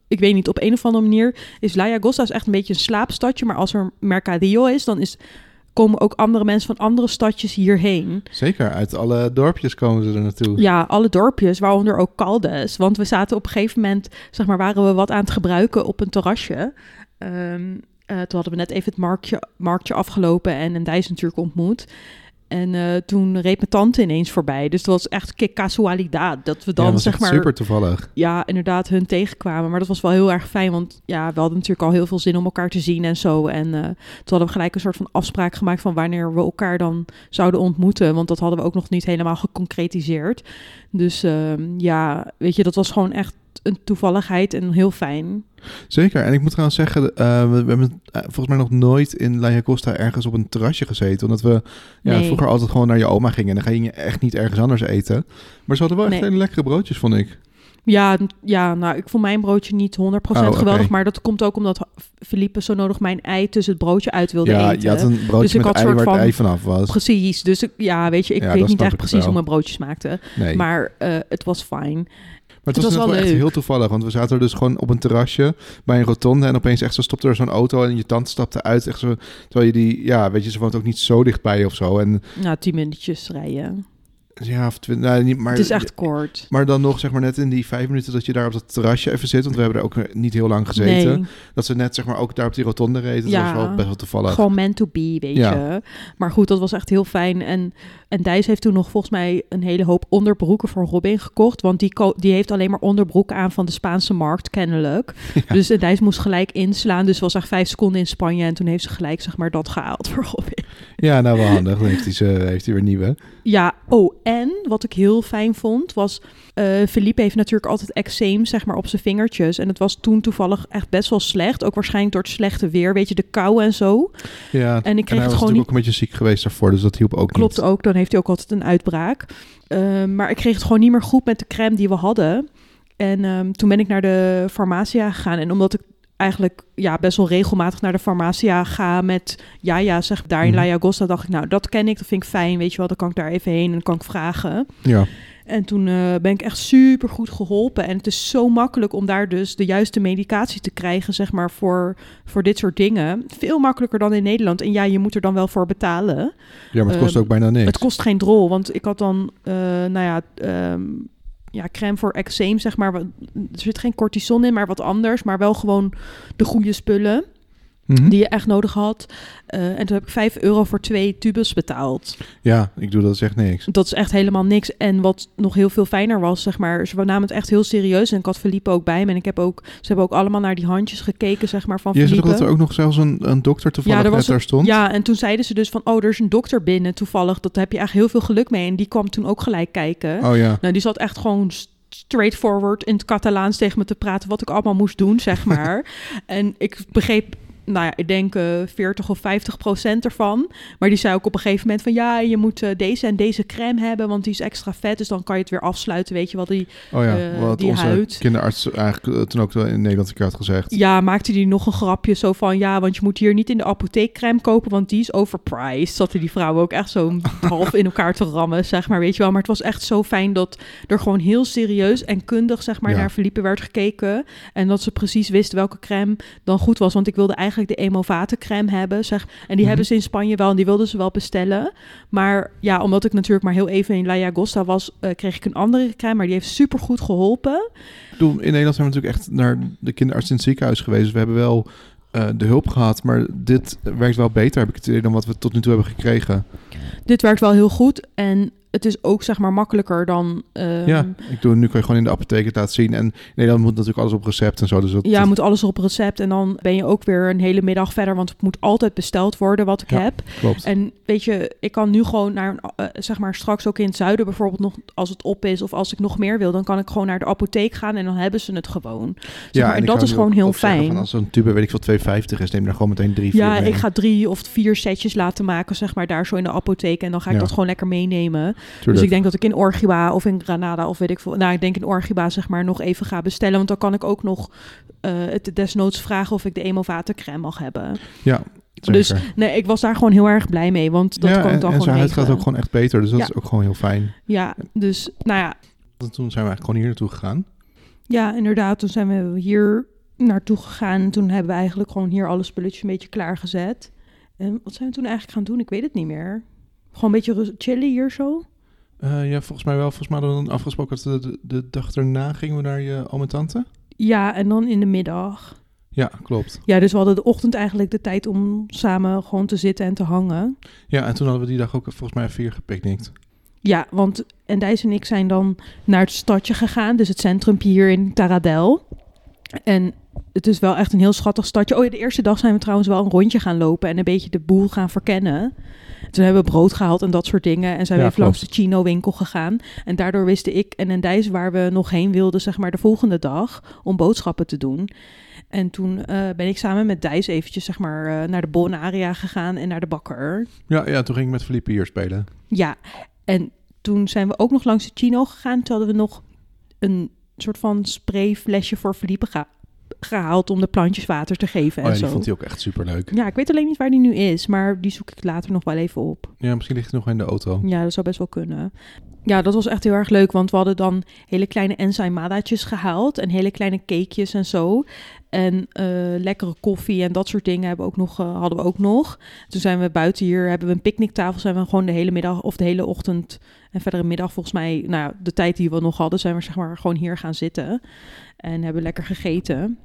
ik weet niet, op een of andere manier is La Llagosta is echt een beetje een slaapstadje. Maar als er Mercadio is, dan is, komen ook andere mensen van andere stadjes hierheen. Zeker, uit alle dorpjes komen ze er naartoe. Ja, alle dorpjes, waaronder ook Caldes. Want we zaten op een gegeven moment, zeg maar, waren we wat aan het gebruiken op een terrasje. Ehm, eh, toen hadden we net even het marktje, marktje afgelopen en een Dijs natuurlijk ontmoet. En eh, toen reed mijn tante ineens voorbij. Dus dat was echt que casualidad. Dat we dan, zeg maar, super toevallig. ja, inderdaad hun tegenkwamen. Maar dat was wel heel erg fijn, want ja, we hadden natuurlijk al heel veel zin om elkaar te zien en zo. En eh, toen hadden we gelijk een soort van afspraak gemaakt van wanneer we elkaar dan zouden ontmoeten. Want dat hadden we ook nog niet helemaal geconcretiseerd. Dus ehm, ja, weet je, dat was gewoon echt een toevalligheid en heel fijn. Zeker. En ik moet trouwens zeggen, eh, we, we hebben eh, volgens mij nog nooit in La Costa ergens op een terrasje gezeten. Omdat we ja, Nee. vroeger altijd gewoon naar je oma gingen. En dan ging je echt niet ergens anders eten. Maar ze hadden wel echt Nee. hele lekkere broodjes, vond ik. Ja, ja, nou, ik vond mijn broodje niet 100% Oh, oké. geweldig. Maar dat komt ook omdat Felipe zo nodig mijn ei tussen het broodje uit wilde ja, eten. je had een Dus broodje ik met had ei soort het ei vanaf was. Precies, dus ik, ja, weet je, ik Ja, weet niet echt ik precies hoe mijn broodje smaakte. Nee. Maar eh, het was fijn. Maar het was, wel wel echt heel toevallig, want we zaten er dus gewoon op een terrasje bij een rotonde en opeens echt zo stopte er zo'n auto en je tante stapte uit. Echt zo, terwijl je die, ja, weet je, ze woont ook niet zo dichtbij of zo. En Nou, tien minuutjes rijden. Ja, of twintig. Nou, niet, maar, het is echt kort. Maar dan nog, zeg maar, net in die vijf minuten dat je daar op dat terrasje even zit. Want we hebben er ook niet heel lang gezeten. Nee, Dat ze net, zeg maar, ook daar op die rotonde reden. Dat Ja. was wel best wel toevallig. gewoon meant to be, weet Ja. je. Maar goed, dat was echt heel fijn. En, en Dijs heeft toen nog volgens mij een hele hoop onderbroeken voor Robin gekocht. Want die, die heeft alleen maar onderbroeken aan van de Spaanse markt, kennelijk. Dus en Dijs moest gelijk inslaan. Dus was echt vijf seconden in Spanje. En toen heeft ze gelijk, zeg maar, dat gehaald voor Robin. Ja, nou wel handig. Dan heeft hij, ze, heeft hij weer nieuwe. Ja, oh, en wat ik heel fijn vond, was... eh Philippe heeft natuurlijk altijd eczeem, zeg maar, op zijn vingertjes. En het was toen toevallig echt best wel slecht. Ook waarschijnlijk door het slechte weer, weet je, de kou en zo. Ja, En ik kreeg hij het was gewoon natuurlijk niet... ook een beetje ziek geweest daarvoor. Dus dat hielp ook Klopt niet. ook, dan heeft hij ook altijd een uitbraak. Ehm, maar ik kreeg het gewoon niet meer goed met de crème die we hadden. En ehm, toen ben ik naar de farmacia gegaan. En omdat ik eigenlijk ja, best wel regelmatig naar de farmacia ga met... Ja, ja, zeg daar in Mhm. La Llagosta, dacht ik, nou, dat ken ik, dat vind ik fijn, weet je wel. Dan kan ik daar even heen en dan kan ik vragen. Ja. En toen eh, ben ik echt super goed geholpen. En het is zo makkelijk om daar dus de juiste medicatie te krijgen, zeg maar, voor, voor dit soort dingen. Veel makkelijker dan in Nederland. En ja, je moet er dan wel voor betalen. ja, maar het kost Ehm, ook bijna niks. Het kost geen drol, want ik had dan, eh, nou ja, ehm, ja, crème voor eczeem, zeg maar. Er zit geen cortison in, maar wat anders. Maar wel gewoon de goede spullen Mhm. die je echt nodig had. Eh, en toen heb ik 5 euro voor twee tubes betaald. Ja, ik doe dat is echt niks. Dat is echt helemaal niks. En wat nog heel veel fijner was, zeg maar, ze namen het echt heel serieus. En ik had Felipe ook bij me. En ik heb ook, ze hebben ook allemaal naar die handjes gekeken, zeg maar, van Je Felipe. dat er ook nog zelfs een, een dokter toevallig Ja, net daar stond. Ja, en toen zeiden ze dus van, oh, er is een dokter binnen toevallig. Dat heb je echt heel veel geluk mee. En die kwam toen ook gelijk kijken. Oh ja. Nou, die zat echt gewoon st- straightforward in het Catalaans tegen me te praten wat ik allemaal moest doen, zeg maar. en ik begreep, nou ja, ik denk eh 40 of 50 procent ervan. Maar die zei ook op een gegeven moment van, ja, je moet eh, deze en deze crème hebben, want die is extra vet. Dus dan kan je het weer afsluiten, weet je wel. Die, Oh ja, eh, wat die onze huid. kinderarts eigenlijk toen ook in Nederland een keer had gezegd. ja, maakte die nog een grapje zo van, ja, want je moet hier niet in de apotheek crème kopen, want die is overpriced. Zaten die vrouwen ook echt zo half in elkaar te rammen, zeg maar, weet je wel. Maar het was echt zo fijn dat er gewoon heel serieus en kundig, zeg maar, Ja. naar Felipe werd gekeken. En dat ze precies wisten welke crème dan goed was. Want ik wilde eigenlijk de Emovate crème hebben, zeg. En die Mhm. hebben ze in Spanje wel en die wilden ze wel bestellen. Maar ja, omdat ik natuurlijk maar heel even in La Llagosta was, eh, kreeg ik een andere crème. Maar die heeft super goed geholpen. Ik bedoel, in Nederland zijn we natuurlijk echt naar de kinderarts in het ziekenhuis geweest. We hebben wel eh, de hulp gehad, maar dit werkt wel beter, heb ik het idee, dan wat we tot nu toe hebben gekregen. Dit werkt wel heel goed en het is ook zeg maar makkelijker dan... ehm, ja, ik doe, nu kan je gewoon in de apotheek het laten zien. En in Nederland moet natuurlijk alles op recept en zo. Dus dat, Ja, moet alles op recept en dan ben je ook weer een hele middag verder, want het moet altijd besteld worden wat ik Ja. heb. klopt. En weet je, ik kan nu gewoon naar, een, eh, zeg maar straks ook in het zuiden bijvoorbeeld nog, als het op is of als ik nog meer wil, dan kan ik gewoon naar de apotheek gaan en dan hebben ze het gewoon. Zeg maar, en dat is gewoon heel fijn. Van als zo'n tube, weet ik veel, 2,50 is, neem je er gewoon meteen drie, vier Ja, ik ga drie of vier setjes laten maken, zeg maar, daar zo in de apotheek. En dan ga ik Ja. dat gewoon lekker meenemen. Dus ik denk dat ik in Orgiba of in Granada of weet ik veel. Nou, ik denk in Orgiba zeg maar nog even ga bestellen. Want dan kan ik ook nog eh, het desnoods vragen of ik de Emovate crème mag hebben. Ja, Dus nee, ik was daar gewoon heel erg blij mee. Want dat ja, kan ik en, dan en gewoon zijn huid gaat ook gewoon echt beter. Dus dat Ja. is ook gewoon heel fijn. Ja, dus nou ja, En toen zijn we eigenlijk gewoon hier naartoe gegaan. ja, inderdaad. Toen zijn we hier naartoe gegaan. En toen hebben we eigenlijk gewoon hier alle spulletjes een beetje klaargezet. En wat zijn we toen eigenlijk gaan doen? Ik weet het niet meer. Gewoon een beetje chillen hier zo. Eh, ja, volgens mij wel. Volgens mij hadden we dan afgesproken dat de, de, de dag erna gingen we naar je oom en tante. Ja, en dan in de middag. Ja, klopt. Ja, dus we hadden de ochtend eigenlijk de tijd om samen gewoon te zitten en te hangen. Ja, en toen hadden we die dag ook volgens mij vier gepicnict. Ja, want en Dijs en ik zijn dan naar het stadje gegaan, dus het centrumpje hier in Taradel. En het is wel echt een heel schattig stadje. Oh ja, de eerste dag zijn we trouwens wel een rondje gaan lopen en een beetje de boel gaan verkennen. Toen hebben we brood gehaald en dat soort dingen. En zijn we Ja, even langs de Chino-winkel gegaan. En daardoor wisten ik en Dijs waar we nog heen wilden, zeg maar de volgende dag, om boodschappen te doen. En toen eh, ben ik samen met Dijs eventjes zeg maar eh, naar de Bonaria gegaan en naar de bakker. Ja, ja, toen ging ik met Felipe hier spelen. Ja, en toen zijn we ook nog langs de Chino gegaan. Toen hadden we nog een soort van sprayflesje voor Felipe gehaald om de plantjes water te geven Oh en ja, die zo. vond hij ook echt super leuk. Ja, ik weet alleen niet waar die nu is, maar die zoek ik later nog wel even op. Ja, misschien ligt hij nog in de auto. Ja, dat zou best wel kunnen. Ja, dat was echt heel erg leuk, want we hadden dan hele kleine enzymadaatjes gehaald en hele kleine cakejes en zo. En eh, lekkere koffie en dat soort dingen hebben we ook nog, eh, hadden we ook nog. Toen zijn we buiten hier, hebben we een picknicktafel. Zijn we gewoon de hele middag of de hele ochtend en verdere middag volgens mij, nou ja, de tijd die we nog hadden, zijn we zeg maar gewoon hier gaan zitten. En hebben lekker gegeten.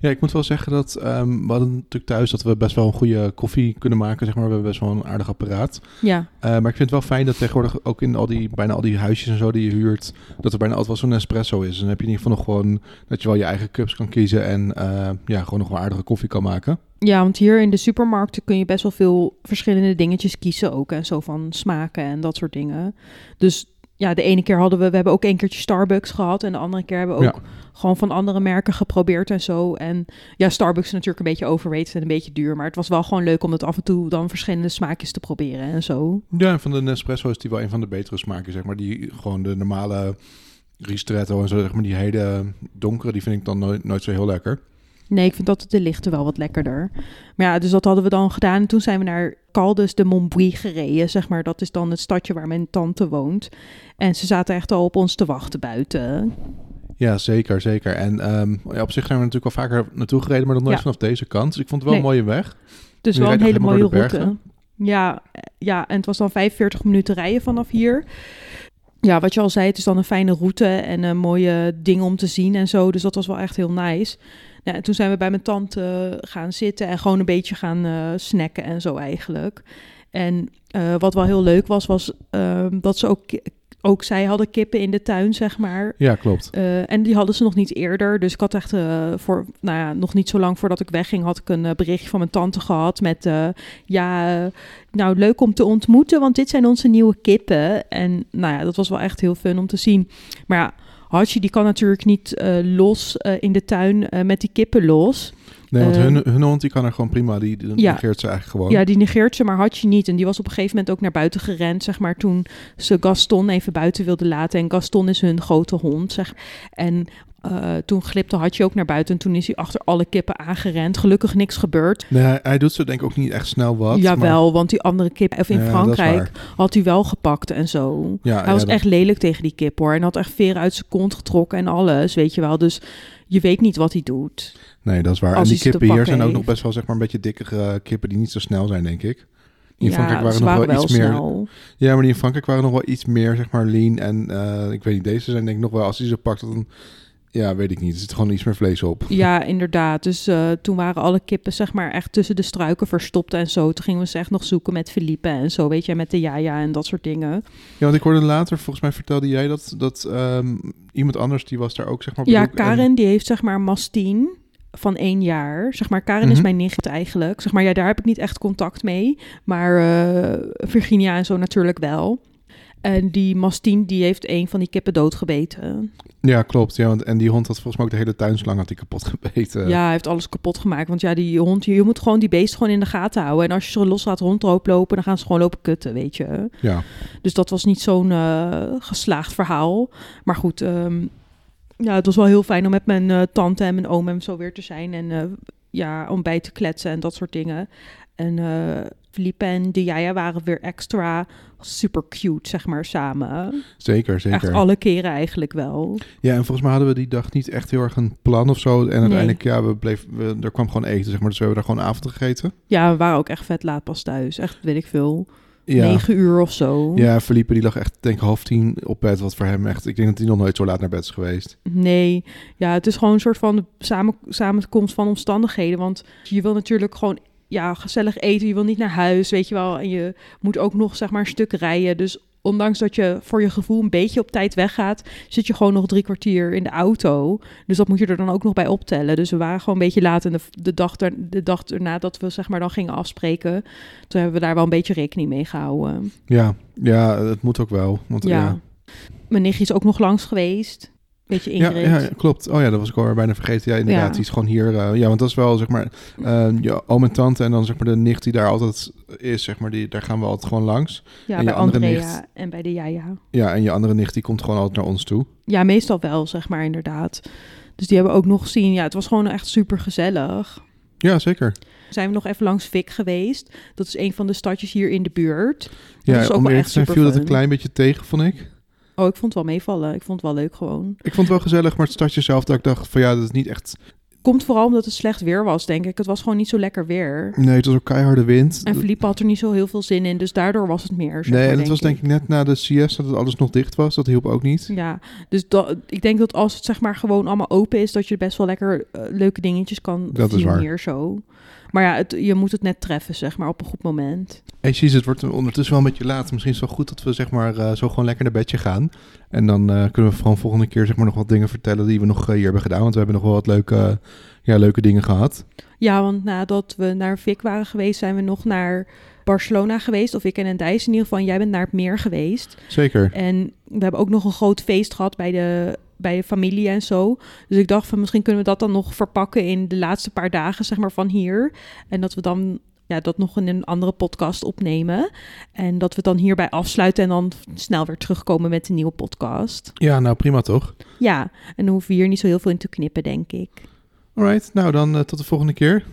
Ja, ik moet wel zeggen dat ehm, we hadden natuurlijk thuis dat we best wel een goede koffie kunnen maken. Zeg maar. We hebben best wel een aardig apparaat. Ja, Eh, maar ik vind het wel fijn dat tegenwoordig ook in al die, bijna al die huisjes en zo die je huurt, dat er bijna altijd wel zo'n espresso is. En dan heb je in ieder geval nog gewoon dat je wel je eigen cups kan kiezen en eh, ja, gewoon nog wel aardige koffie kan maken. Ja, want hier in de supermarkten kun je best wel veel verschillende dingetjes kiezen ook. En zo van smaken en dat soort dingen. Dus ja, de ene keer hadden we, we hebben ook een keertje Starbucks gehad. En de andere keer hebben we ook Ja. gewoon van andere merken geprobeerd en zo. En ja, Starbucks is natuurlijk een beetje overrated en een beetje duur. Maar het was wel gewoon leuk om het af en toe dan verschillende smaakjes te proberen en zo. Ja, en van de Nespresso is die wel een van de betere smaken, zeg maar. Die gewoon de normale ristretto en zo, zeg maar, die hele donkere, die vind ik dan nooit, nooit zo heel lekker. Nee, ik vind altijd de lichte wel wat lekkerder. Maar ja, dus dat hadden we dan gedaan. En toen zijn we naar Caldes de Montbui gereden, zeg maar. Dat is dan het stadje waar mijn tante woont. En ze zaten echt al op ons te wachten buiten. Ja, zeker, zeker. En ehm, ja, op zich zijn we natuurlijk wel vaker naartoe gereden, maar dan nooit Ja. vanaf deze kant. Dus ik vond het wel Nee. een mooie weg. Dus wel een hele mooie route. Ja, ja, en het was dan 45 minuten rijden vanaf hier. Ja, wat je al zei, het is dan een fijne route en een mooie dingen om te zien en zo. Dus dat was wel echt heel nice. Ja, en toen zijn we bij mijn tante gaan zitten en gewoon een beetje gaan eh, snacken en zo eigenlijk. En eh, wat wel heel leuk was, was ehm, dat ze ook, ook zij hadden kippen in de tuin, zeg maar. Ja, klopt. Eh, en die hadden ze nog niet eerder. Dus ik had echt eh, voor, nou ja, nog niet zo lang voordat ik wegging, had ik een eh, berichtje van mijn tante gehad met, ja, nou leuk om te ontmoeten, want dit zijn onze nieuwe kippen. En nou ja, dat was wel echt heel fun om te zien. Maar ja, Hartje die kan natuurlijk niet eh, los eh, in de tuin eh, met die kippen los. Nee, want hun, hun hond die kan er gewoon prima, die, die Ja. negeert ze eigenlijk gewoon. Ja, die negeert ze, maar Hartje niet. En die was op een gegeven moment ook naar buiten gerend, zeg maar, toen ze Gaston even buiten wilde laten. En Gaston is hun grote hond, zeg. En eh, toen glipte Hartje ook naar buiten en toen is hij achter alle kippen aangerend. Gelukkig niks gebeurd. Nee, hij, doet ze denk ik ook niet echt snel wat. Jawel, want die andere kip, of in Ja, Frankrijk, had hij wel gepakt en zo. Maar, ja, Hij ja, was dat- echt lelijk tegen die kip hoor. En had echt veren uit zijn kont getrokken en alles, weet je wel. Dus je weet niet wat hij doet. Nee, dat is waar. En die kippen hier zijn ook nog best wel zeg maar een beetje dikkere kippen die niet zo snel zijn, denk ik. In ja, Frankrijk waren ze nog waren wel, wel iets meer. snel. Ja, maar die in Frankrijk waren nog wel iets meer, zeg maar, lean. En eh, ik weet niet, deze zijn denk ik nog wel, als hij ze pakt, dan, ja, weet ik niet. Er zit gewoon iets meer vlees op. Ja, inderdaad. Dus eh, toen waren alle kippen zeg maar echt tussen de struiken verstopt en zo. Toen gingen we ze echt nog zoeken met Felipe en zo, weet je, met de Jaja en dat soort dingen. Ja, want ik hoorde later, volgens mij vertelde jij dat, dat ehm, iemand anders, die was daar ook, zeg maar, op Ja, en- Karen die heeft zeg maar mastien van één jaar. Zeg maar, Karen is Mhm. mijn nicht eigenlijk. Zeg maar, ja, daar heb ik niet echt contact mee. Maar eh, Virginia en zo natuurlijk wel. En die mastien, die heeft een van die kippen doodgebeten. Ja, klopt. Ja, want, en die hond had volgens mij ook de hele tuinslang had die kapot gebeten. Ja, hij heeft alles kapot gemaakt. Want ja, die hond, je moet gewoon die beest gewoon in de gaten houden. En als je ze los laat rondlopen, dan gaan ze gewoon lopen kutten, weet je. Ja. Dus dat was niet zo'n eh, geslaagd verhaal. Maar goed, ehm, ja, het was wel heel fijn om met mijn eh, tante en mijn oom en zo weer te zijn. En eh, ja, om bij te kletsen en dat soort dingen. En Felipe en de Jaja waren weer extra super cute, zeg maar, samen. Zeker, zeker. Echt alle keren eigenlijk wel. Ja, en volgens mij hadden we die dag niet echt heel erg een plan of zo. En uiteindelijk, ja, we bleven, we, er kwam gewoon eten, zeg maar. Dus we hebben daar gewoon avond gegeten. Ja, we waren ook echt vet laat pas thuis. Echt, weet ik veel, Ja. negen uur of zo. Ja, Felipe die lag echt, denk ik, half tien op bed. Wat voor hem echt, ik denk dat hij nog nooit zo laat naar bed is geweest. Nee, ja, het is gewoon een soort van de samen, samenkomst van omstandigheden. Want je wil natuurlijk gewoon ja, gezellig eten. Je wil niet naar huis, weet je wel. En je moet ook nog zeg maar een stuk rijden. Dus ondanks dat je voor je gevoel een beetje op tijd weggaat, zit je gewoon nog drie kwartier in de auto. Dus dat moet je er dan ook nog bij optellen. Dus we waren gewoon een beetje laat en de, de, dag, er, de dag erna dat we zeg maar dan gingen afspreken. Toen hebben we daar wel een beetje rekening mee gehouden. Ja, ja, het moet ook wel. Want, Ja. ja. Mijn nichtje is ook nog langs geweest. Beetje Ja, ja, ja, klopt. Oh ja, dat was ik alweer bijna vergeten. Ja, inderdaad. Ja. Die is gewoon hier. eh, ja, want dat is wel, zeg maar, eh, je oom en tante en dan, zeg maar, de nicht die daar altijd is, zeg maar, die, daar gaan we altijd gewoon langs. Ja, En je bij andere Andrea nicht? en bij de Jaja. Ja, en je andere nicht, die komt gewoon altijd naar ons toe. Ja, meestal wel, zeg maar, inderdaad. Dus die hebben we ook nog gezien. Ja, het was gewoon echt super gezellig. Ja, zeker. Zijn we nog even langs Fik geweest. Dat is een van de stadjes hier in de buurt. Dat Ja, is ook om eerlijk te zijn viel dat een klein beetje tegen, vond ik. Oh, ik vond het wel meevallen. Ik vond het wel leuk gewoon. Ik vond het wel gezellig, maar het stadje zelf, dat ik dacht van ja, dat is niet echt... Komt vooral omdat het slecht weer was, denk ik. Het was gewoon niet zo lekker weer. Nee, het was ook keiharde wind. En Philippe had er niet zo heel veel zin in, dus daardoor was het meer. zeg nee, maar, en het was denk ik net na de CS dat het alles nog dicht was. Dat hielp ook niet. Ja, dus dat, ik denk dat als het zeg maar gewoon allemaal open is, dat je best wel lekker eh, leuke dingetjes kan Dat is zien waar. hier zo. Maar ja, het, je moet het net treffen, zeg maar, op een goed moment. Hey, het wordt ondertussen wel een beetje laat. Misschien is het wel goed dat we zeg maar eh, zo gewoon lekker naar bedje gaan. En dan eh, kunnen we gewoon volgende keer zeg maar nog wat dingen vertellen die we nog eh, hier hebben gedaan. Want we hebben nog wel wat leuke, ja, leuke dingen gehad. Ja, want nadat we naar Vic waren geweest, zijn we nog naar Barcelona geweest. Of ik en Dijs in ieder geval. Jij bent naar het meer geweest. Zeker. En we hebben ook nog een groot feest gehad bij de, bij de familie en zo. Dus ik dacht van misschien kunnen we dat dan nog verpakken in de laatste paar dagen zeg maar, van hier. En dat we dan ja, dat nog in een andere podcast opnemen. En dat we het dan hierbij afsluiten en dan snel weer terugkomen met een nieuwe podcast. Ja, nou prima toch? Ja, en dan hoeven we hier niet zo heel veel in te knippen, denk ik. Alright, nou dan eh, tot de volgende keer.